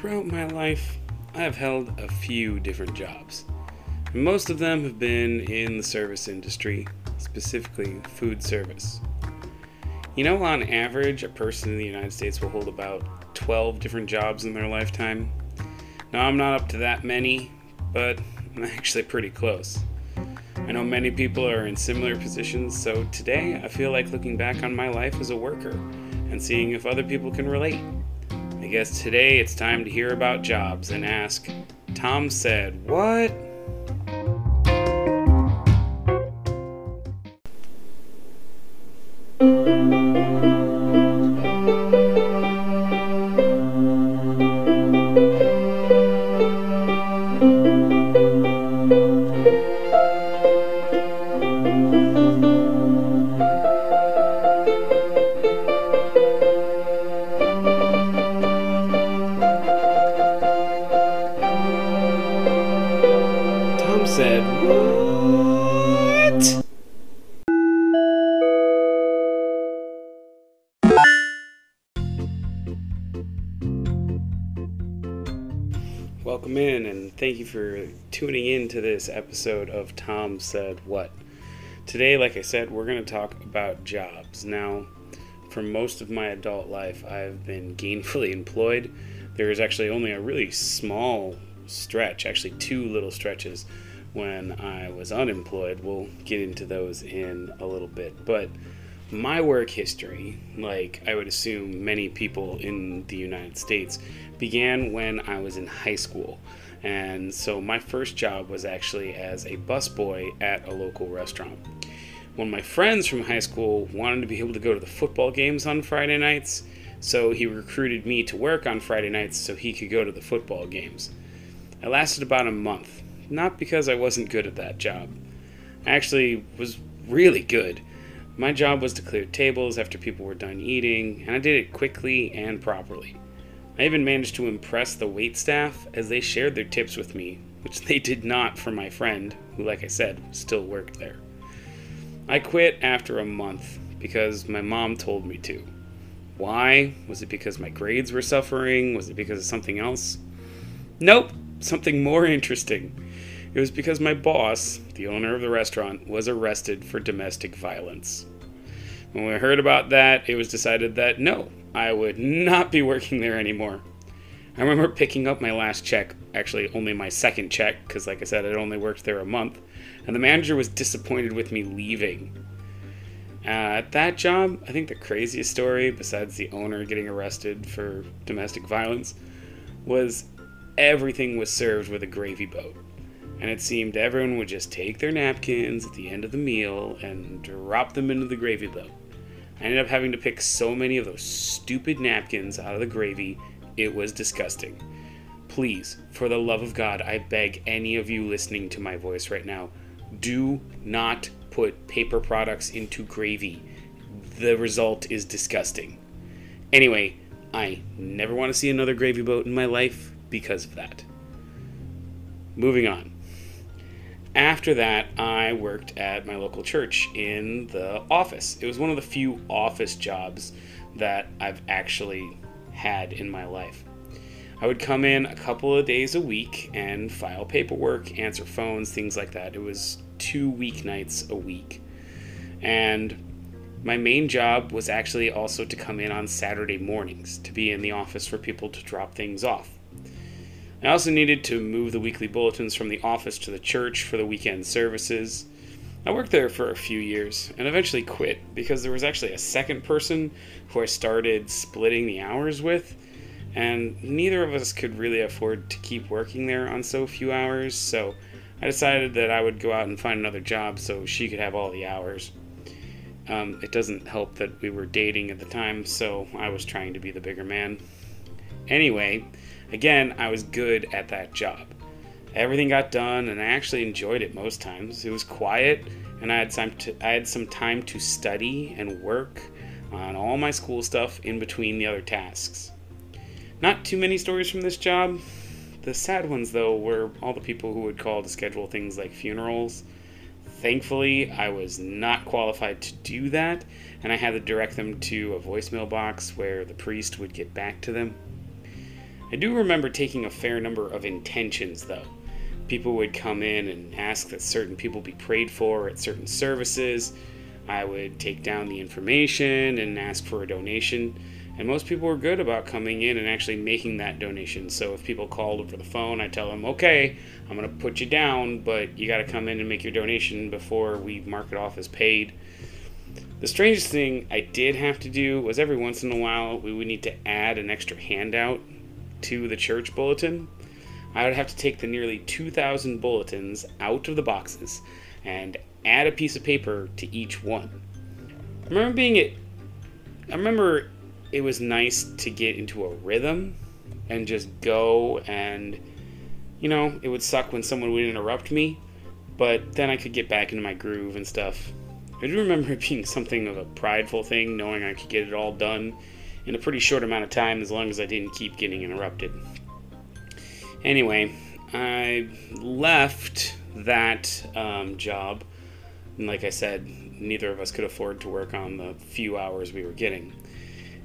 Throughout my life, I have held a few different jobs. Most of them have been in the service industry, specifically food service. You know, on average, a person in the United States will hold about 12 different jobs in their lifetime. Now, I'm not up to that many, but I'm actually pretty close. I know many people are in similar positions, so today I feel like looking back on my life as a worker and seeing if other people can relate. Guess today it's time to hear about jobs and ask, Tom said, what? This episode of TomSedWhat. Today, like I said, we're going to talk about jobs. Now, for most of my adult life, I've been gainfully employed. There is actually only a really small stretch, actually, two little stretches, when I was unemployed. We'll get into those in a little bit. But my work history, like I would assume many people in the United States, began when I was in high school. And so my first job was actually as a busboy at a local restaurant. One of my friends from high school wanted to be able to go to the football games on Friday nights, so he recruited me to work on Friday nights so he could go to the football games. I lasted about a month, not because I wasn't good at that job. I actually was really good. My job was to clear tables after people were done eating, and I did it quickly and properly. I even managed to impress the wait staff as they shared their tips with me, which they did not for my friend, who, like I said, still worked there. I quit after a month because my mom told me to. Why? Was it because my grades were suffering? Was it because of something else? Nope, something more interesting. It was because my boss, the owner of the restaurant, was arrested for domestic violence. When we heard about that, it was decided that no, I would not be working there anymore. I remember picking up my last check, actually only my second check, because like I said, I'd only worked there a month, and the manager was disappointed with me leaving. Uh, at that job, I think the craziest story, besides the owner getting arrested for domestic violence, was everything was served with a gravy boat. And it seemed everyone would just take their napkins at the end of the meal and drop them into the gravy boat. I ended up having to pick so many of those stupid napkins out of the gravy, it was disgusting. Please, for the love of God, I beg any of you listening to my voice right now, do not put paper products into gravy. The result is disgusting. Anyway, I never want to see another gravy boat in my life because of that. Moving on. After that, I worked at my local church in the office. It was one of the few office jobs that I've actually had in my life. I would come in a couple of days a week and file paperwork, answer phones, things like that. It was two weeknights a week. And my main job was actually also to come in on Saturday mornings to be in the office for people to drop things off. I also needed to move the weekly bulletins from the office to the church for the weekend services. I worked there for a few years and eventually quit because there was actually a second person who I started splitting the hours with, and neither of us could really afford to keep working there on so few hours, so I decided that I would go out and find another job so she could have all the hours. Um, it doesn't help that we were dating at the time, so I was trying to be the bigger man. Anyway, again, I was good at that job. Everything got done, and I actually enjoyed it most times. It was quiet, and I had some to, I had some time to study and work on all my school stuff in between the other tasks. Not too many stories from this job. The sad ones, though, were all the people who would call to schedule things like funerals. Thankfully, I was not qualified to do that, and I had to direct them to a voicemail box where the priest would get back to them. I do remember taking a fair number of intentions, though. People would come in and ask that certain people be prayed for at certain services. I would take down the information and ask for a donation. And most people were good about coming in and actually making that donation. So if people called over the phone, I tell them, okay, I'm going to put you down, but you got to come in and make your donation before we mark it off as paid. The strangest thing I did have to do was every once in a while we would need to add an extra handout to the church bulletin. I would have to take the nearly 2,000 bulletins out of the boxes and add a piece of paper to each one. I remember being it. I remember it was nice to get into a rhythm and just go and you know it would suck when someone would interrupt me but then i could get back into my groove and stuff i do remember it being something of a prideful thing knowing i could get it all done in a pretty short amount of time as long as i didn't keep getting interrupted anyway i left that um, job and like i said neither of us could afford to work on the few hours we were getting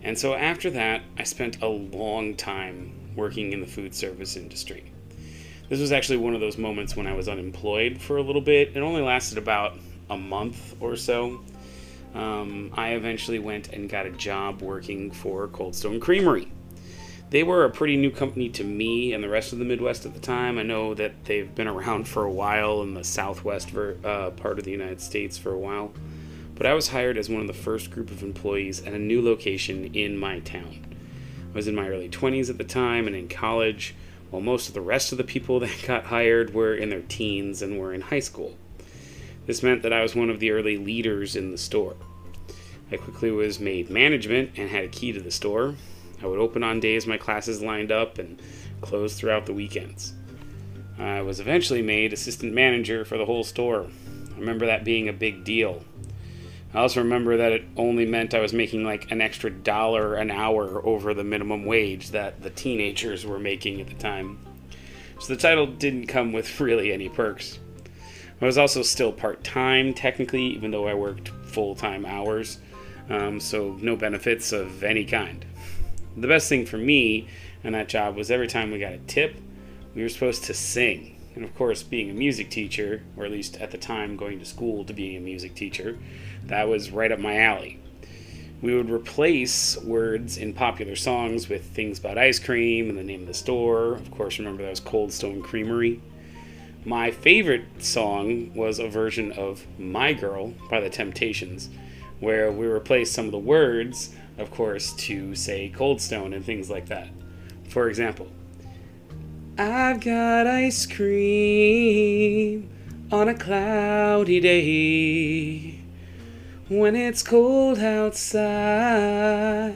and so after that, I spent a long time working in the food service industry. This was actually one of those moments when I was unemployed for a little bit. It only lasted about a month or so. Um, I eventually went and got a job working for Cold Stone Creamery. They were a pretty new company to me and the rest of the Midwest at the time. I know that they've been around for a while in the southwest ver- uh, part of the United States for a while but I was hired as one of the first group of employees at a new location in my town. I was in my early 20s at the time and in college, while most of the rest of the people that got hired were in their teens and were in high school. This meant that I was one of the early leaders in the store. I quickly was made management and had a key to the store. I would open on days my classes lined up and close throughout the weekends. I was eventually made assistant manager for the whole store. I remember that being a big deal. I also remember that it only meant I was making like an extra dollar an hour over the minimum wage that the teenagers were making at the time. So the title didn't come with really any perks. I was also still part time, technically, even though I worked full time hours, um, so no benefits of any kind. The best thing for me in that job was every time we got a tip, we were supposed to sing. And of course, being a music teacher, or at least at the time going to school to be a music teacher, that was right up my alley. We would replace words in popular songs with things about ice cream and the name of the store. Of course, remember that was Cold Stone Creamery. My favorite song was a version of My Girl by the Temptations, where we replaced some of the words, of course, to say Cold Stone and things like that. For example, I've got ice cream on a cloudy day. When it's cold outside,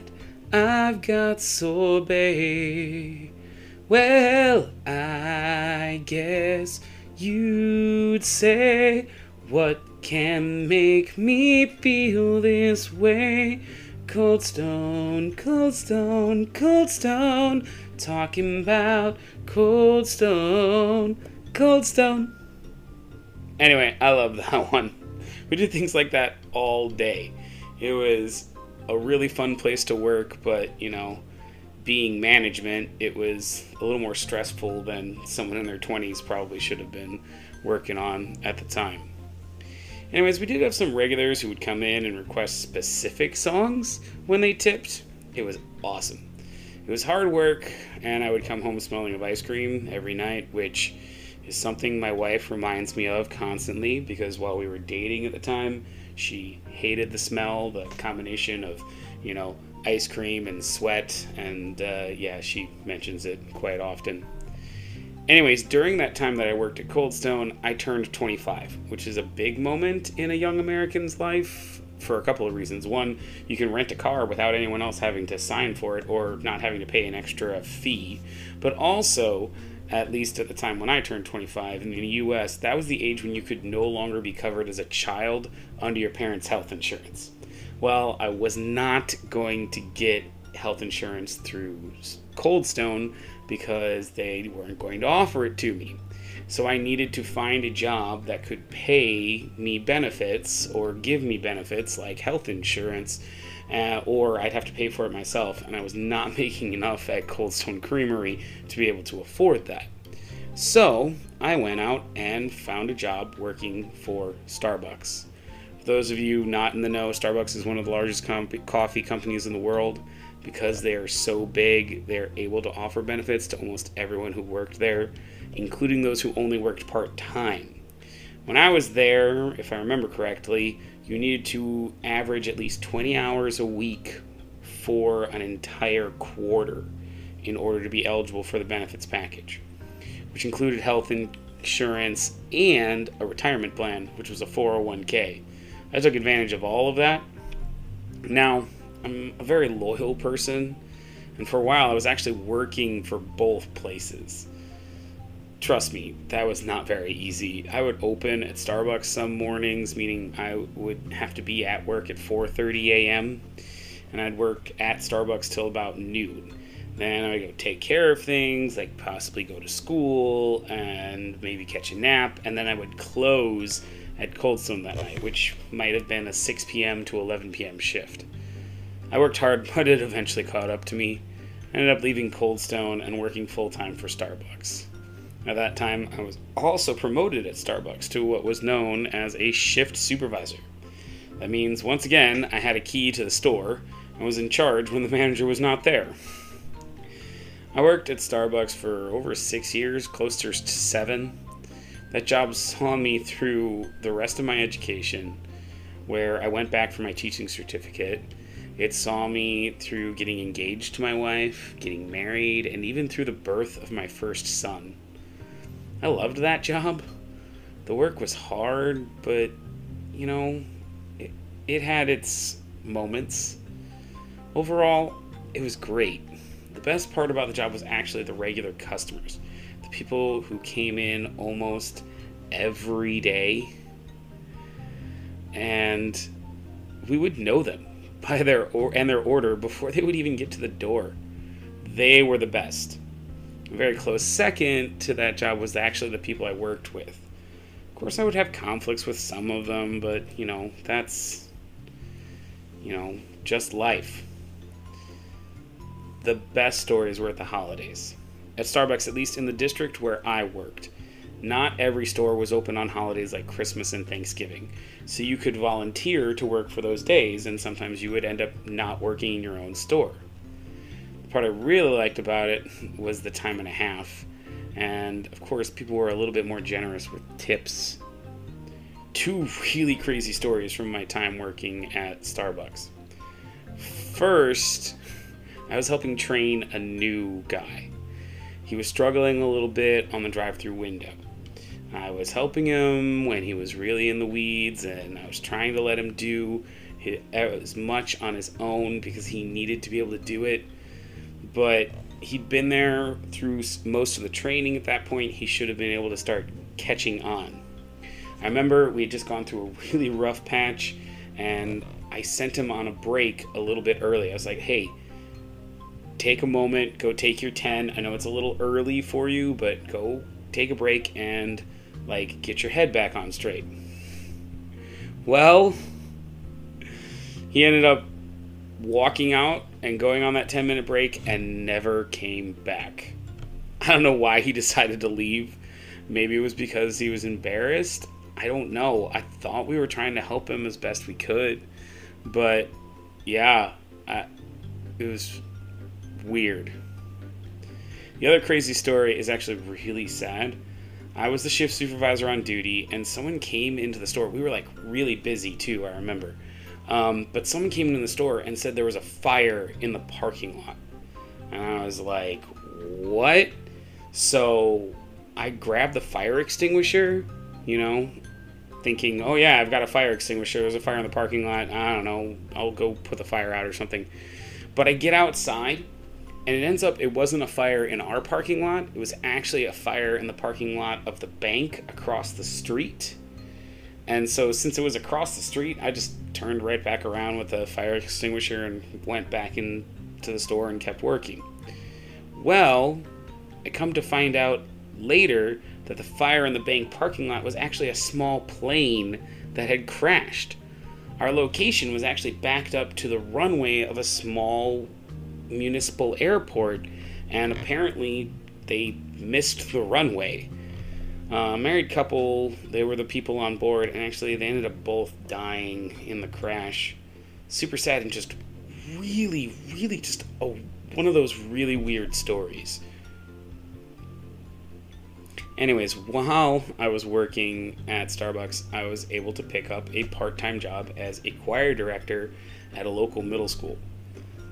I've got sorbet. Well, I guess you'd say, What can make me feel this way? Cold Stone, Cold Stone, Cold Stone, talking about Cold Stone, Cold Stone. Anyway, I love that one. We did things like that all day. It was a really fun place to work, but you know, being management, it was a little more stressful than someone in their 20s probably should have been working on at the time. Anyways, we did have some regulars who would come in and request specific songs when they tipped. It was awesome. It was hard work, and I would come home smelling of ice cream every night, which is something my wife reminds me of constantly because while we were dating at the time, she hated the smell, the combination of, you know, ice cream and sweat, and uh, yeah, she mentions it quite often. Anyways, during that time that I worked at Cold Stone, I turned 25, which is a big moment in a young American's life for a couple of reasons. One, you can rent a car without anyone else having to sign for it or not having to pay an extra fee. But also, at least at the time when I turned 25 in the US, that was the age when you could no longer be covered as a child under your parents' health insurance. Well, I was not going to get health insurance through Cold Stone because they weren't going to offer it to me. So I needed to find a job that could pay me benefits or give me benefits like health insurance, uh, or I'd have to pay for it myself. And I was not making enough at Cold Stone Creamery to be able to afford that. So I went out and found a job working for Starbucks. Those of you not in the know, Starbucks is one of the largest comp- coffee companies in the world. Because they are so big, they're able to offer benefits to almost everyone who worked there including those who only worked part time. When I was there, if I remember correctly, you needed to average at least 20 hours a week for an entire quarter in order to be eligible for the benefits package, which included health insurance and a retirement plan, which was a 401k. I took advantage of all of that. Now, I'm a very loyal person, and for a while I was actually working for both places trust me, that was not very easy. I would open at Starbucks some mornings, meaning I would have to be at work at 4:30 a.m. and I'd work at Starbucks till about noon. Then I would go take care of things, like possibly go to school and maybe catch a nap, and then I would close at Cold Stone that night, which might have been a 6 p.m. to 11 p.m. shift. I worked hard, but it eventually caught up to me. I ended up leaving Cold Stone and working full time for Starbucks. At that time, I was also promoted at Starbucks to what was known as a shift supervisor. That means, once again, I had a key to the store and was in charge when the manager was not there. I worked at Starbucks for over six years, close to seven. That job saw me through the rest of my education, where I went back for my teaching certificate. It saw me through getting engaged to my wife, getting married, and even through the birth of my first son. I loved that job. The work was hard, but you know, it, it had its moments. Overall, it was great. The best part about the job was actually the regular customers, people who came in almost every day, and we would know them by their or and their order before they would even get to the door. They were the best very close second to that job was actually the people I worked with. Of course, I would have conflicts with some of them, but you know, that's, you know, just life. The best stories were at the holidays. At Starbucks, at least in the district where I worked, not every store was open on holidays like Christmas and Thanksgiving. So you could volunteer to work for those days, and sometimes you would end up not working in your own store The part I really liked about it was the time and a half. And of course, people were a little bit more generous with tips. Two really crazy stories from my time working at Starbucks. First, I was helping train a new guy. He was struggling a little bit on the drive through window. I was helping him when he was really in the weeds, and I was trying to let him do as much on his own because he needed to be able to do it but he'd been there through most of the training at that point. He should have been able to start catching on. I remember we had just gone through a really rough patch, and I sent him on a break a little bit early. I was like, hey, take a moment, go take your 10. I know it's a little early for you, but go take a break and like get your head back on straight. Well, he ended up walking out and going on that 10 minute break and never came back. I don't know why he decided to leave. Maybe it was because he was embarrassed. I don't know. I thought we were trying to help him as best we could. But yeah, I, it was weird. The other crazy story is actually really sad. I was the shift supervisor on duty, and someone came into the store. We were like really busy too, I remember. Um, but someone came into the store and said there was a fire in the parking lot. And I was like, what? So I grabbed the fire extinguisher, you know, thinking, oh yeah, I've got a fire extinguisher. There's a fire in the parking lot. I don't know. I'll go put the fire out or something. But I get outside and it ends up it wasn't a fire in our parking lot. It was actually a fire in the parking lot of the bank across the street. And so, since it was across the street, I just turned right back around with a fire extinguisher and went back into the store and kept working. Well, I come to find out later that the fire in the bank parking lot was actually a small plane that had crashed. Our location was actually backed up to the runway of a small municipal airport, and apparently they missed the runway. Uh, married couple, they were the people on board, and actually they ended up both dying in the crash. Super sad and just really, really just a, one of those really weird stories. Anyways, while I was working at Starbucks, I was able to pick up a part time job as a choir director at a local middle school.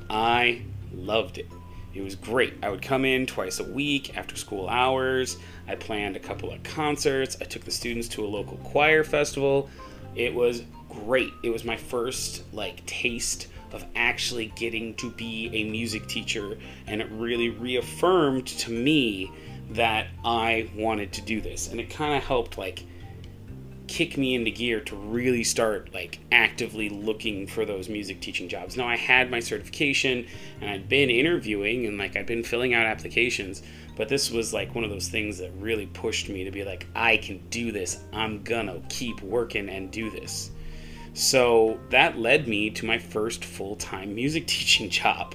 I loved it. It was great. I would come in twice a week after school hours. I planned a couple of concerts. I took the students to a local choir festival. It was great. It was my first like taste of actually getting to be a music teacher and it really reaffirmed to me that I wanted to do this. And it kind of helped like kick me into gear to really start like actively looking for those music teaching jobs. Now I had my certification and I'd been interviewing and like I'd been filling out applications, but this was like one of those things that really pushed me to be like I can do this. I'm gonna keep working and do this. So that led me to my first full-time music teaching job.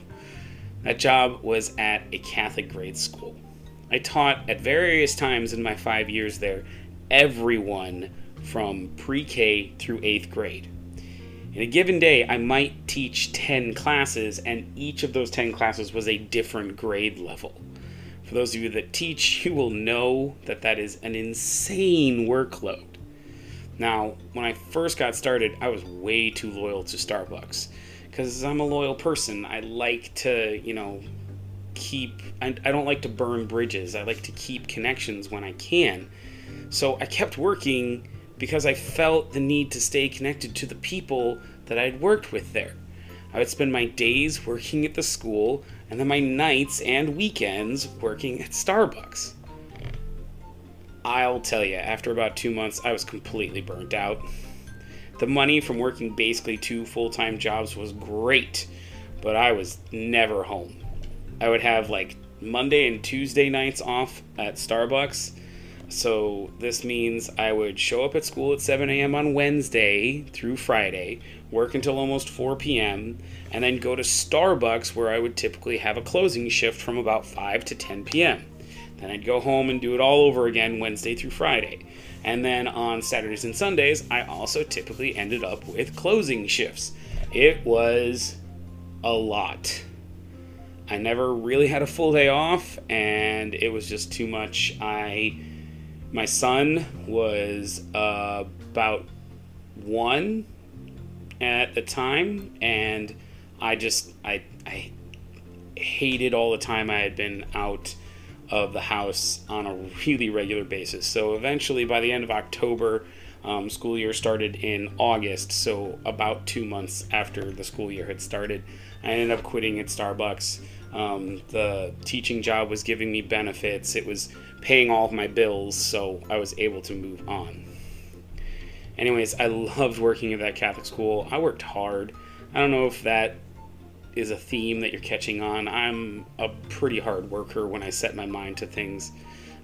That job was at a Catholic grade school. I taught at various times in my five years there everyone from pre K through eighth grade. In a given day, I might teach 10 classes, and each of those 10 classes was a different grade level. For those of you that teach, you will know that that is an insane workload. Now, when I first got started, I was way too loyal to Starbucks because I'm a loyal person. I like to, you know, keep I, I don't like to burn bridges. I like to keep connections when I can. So I kept working because I felt the need to stay connected to the people that I'd worked with there. I would spend my days working at the school and then my nights and weekends working at Starbucks. I'll tell you, after about two months, I was completely burnt out. The money from working basically two full time jobs was great, but I was never home. I would have like Monday and Tuesday nights off at Starbucks. So this means I would show up at school at 7 a.m. on Wednesday through Friday, work until almost 4 p.m., and then go to Starbucks where I would typically have a closing shift from about 5 to 10 p.m. Then I'd go home and do it all over again Wednesday through Friday. And then on Saturdays and Sundays, I also typically ended up with closing shifts. It was a lot. I never really had a full day off, and it was just too much. I, my son was uh, about one at the time, and I just I I hated all the time I had been out of the house on a really regular basis. So eventually, by the end of October, um, school year started in August. So about two months after the school year had started, I ended up quitting at Starbucks. Um, the teaching job was giving me benefits, it was paying all of my bills, so I was able to move on. Anyways, I loved working at that Catholic school. I worked hard. I don't know if that is a theme that you're catching on. I'm a pretty hard worker when I set my mind to things.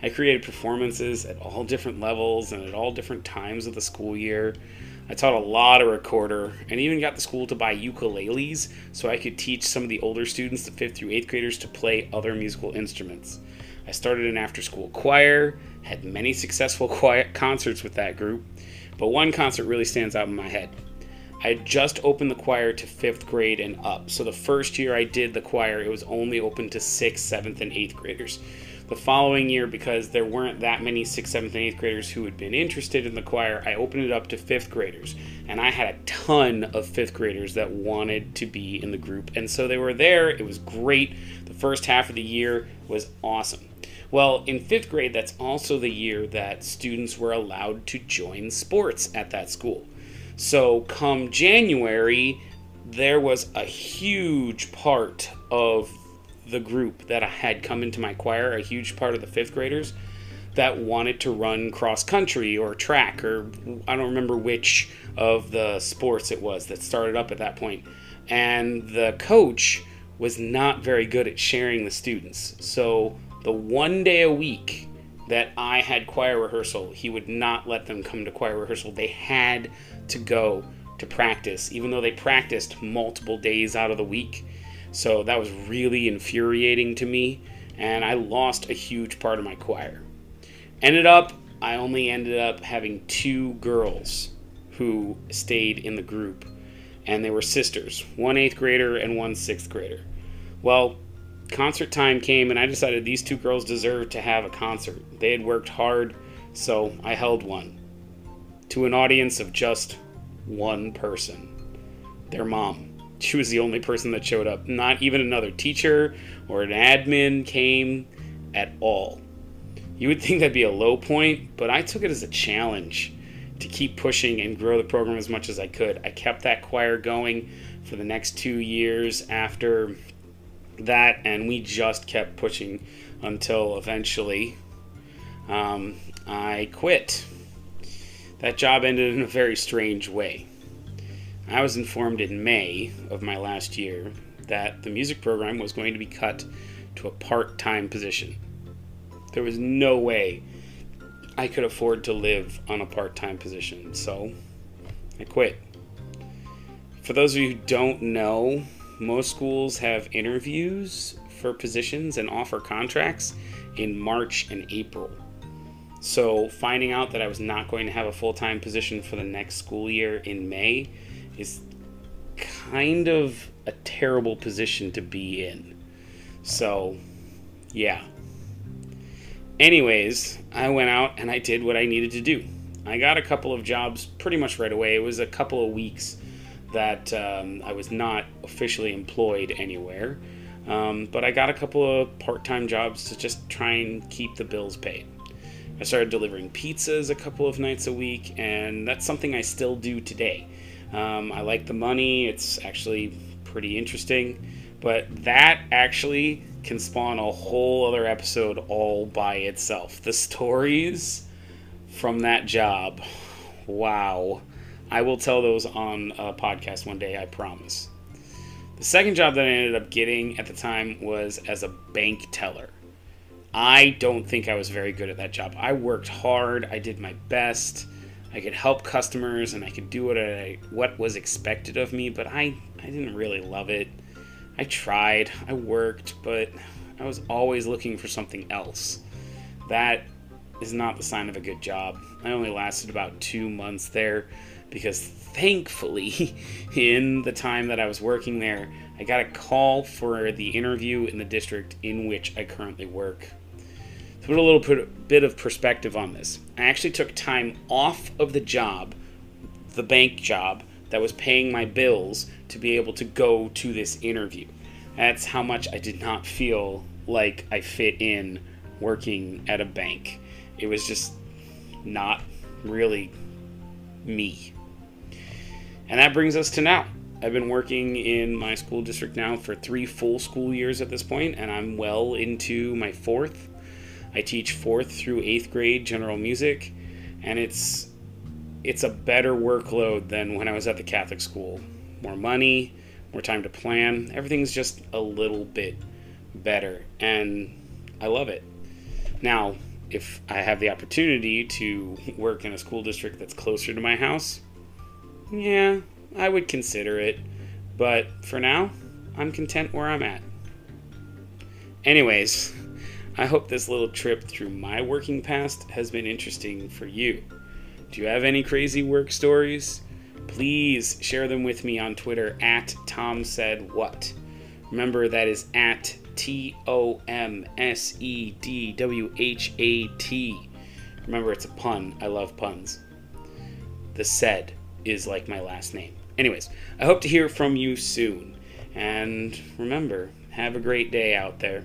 I created performances at all different levels and at all different times of the school year. I taught a lot of recorder and even got the school to buy ukuleles so I could teach some of the older students, the 5th through 8th graders, to play other musical instruments. I started an after school choir, had many successful quiet concerts with that group, but one concert really stands out in my head. I had just opened the choir to 5th grade and up, so the first year I did the choir, it was only open to 6th, 7th, and 8th graders the following year, because there weren't that many 6th, 7th, and 8th graders who had been interested in the choir, I opened it up to 5th graders. And I had a ton of 5th graders that wanted to be in the group. And so they were there. It was great. The first half of the year was awesome. Well, in fifth grade, that's also the year that students were allowed to join sports at that school. So, come January, there was a huge part of the group that had come into my choir, a huge part of the fifth graders that wanted to run cross country or track or I don't remember which of the sports it was that started up at that point. And the coach was not very good at sharing the students. So the one day a week that I had choir rehearsal, he would not let them come to choir rehearsal. They had to go to practice, even though they practiced multiple days out of the week. So that was really infuriating to me, and I lost a huge part of my choir. Ended up, I only ended up having two girls who stayed in the group, and they were sisters one eighth grader and one sixth grader. Well, concert time came, and I decided these two girls deserved to have a concert. They had worked hard, so I held one to an audience of just one person their mom. She was the only person that showed up. Not even another teacher or an admin came at all. You would think that'd be a low point, but I took it as a challenge to keep pushing and grow the program as much as I could. I kept that choir going for the next two years after that, and we just kept pushing until eventually um, I quit. That job ended in a very strange way. I was informed in May of my last year that the music program was going to be cut to a part time position. There was no way I could afford to live on a part time position, so I quit. For those of you who don't know, most schools have interviews for positions and offer contracts in March and April. So, finding out that I was not going to have a full time position for the next school year in May is kind of a terrible position to be in. So, yeah. Anyways, I went out and I did what I needed to do. I got a couple of jobs pretty much right away. It was a couple of weeks that um, I was not officially employed anywhere. Um, but I got a couple of part time jobs to just try and keep the bills paid. I started delivering pizzas a couple of nights a week, and that's something I still do today. Um, I like the money, it's actually pretty interesting, but that actually can spawn a whole other episode all by itself. The stories from that job, wow. I will tell those on a podcast one day, I promise. The second job that I ended up getting at the time was as a bank teller. I don't think I was very good at that job. I worked hard, I did my best. I could help customers and I could do what I what was expected of me, but I I didn't really love it. I tried, I worked, but I was always looking for something else. That is not the sign of a good job. I only lasted about 2 months there because thankfully in the time that I was working there, I got a call for the interview in the district in which I currently work put a little bit of perspective on this. I actually took time off of the job, the bank job that was paying my bills, to be able to go to this interview. That's how much I did not feel like I fit in working at a bank. It was just not really me. And that brings us to now. I've been working in my school district now for three full school years at this point, and I'm well into my fourth. I teach fourth through eighth grade general music, and it's it's a better workload than when I was at the Catholic school. More money, more time to plan. Everything's just a little bit better, and I love it. Now, if I have the opportunity to work in a school district that's closer to my house, yeah, I would consider it. But for now, I'm content where I'm at. Anyways, I hope this little trip through my working past has been interesting for you. Do you have any crazy work stories? Please share them with me on Twitter at TomSedWhat. Remember, that is at T O M S E D W H A T. Remember, it's a pun. I love puns. The said is like my last name. Anyways, I hope to hear from you soon. And remember, have a great day out there.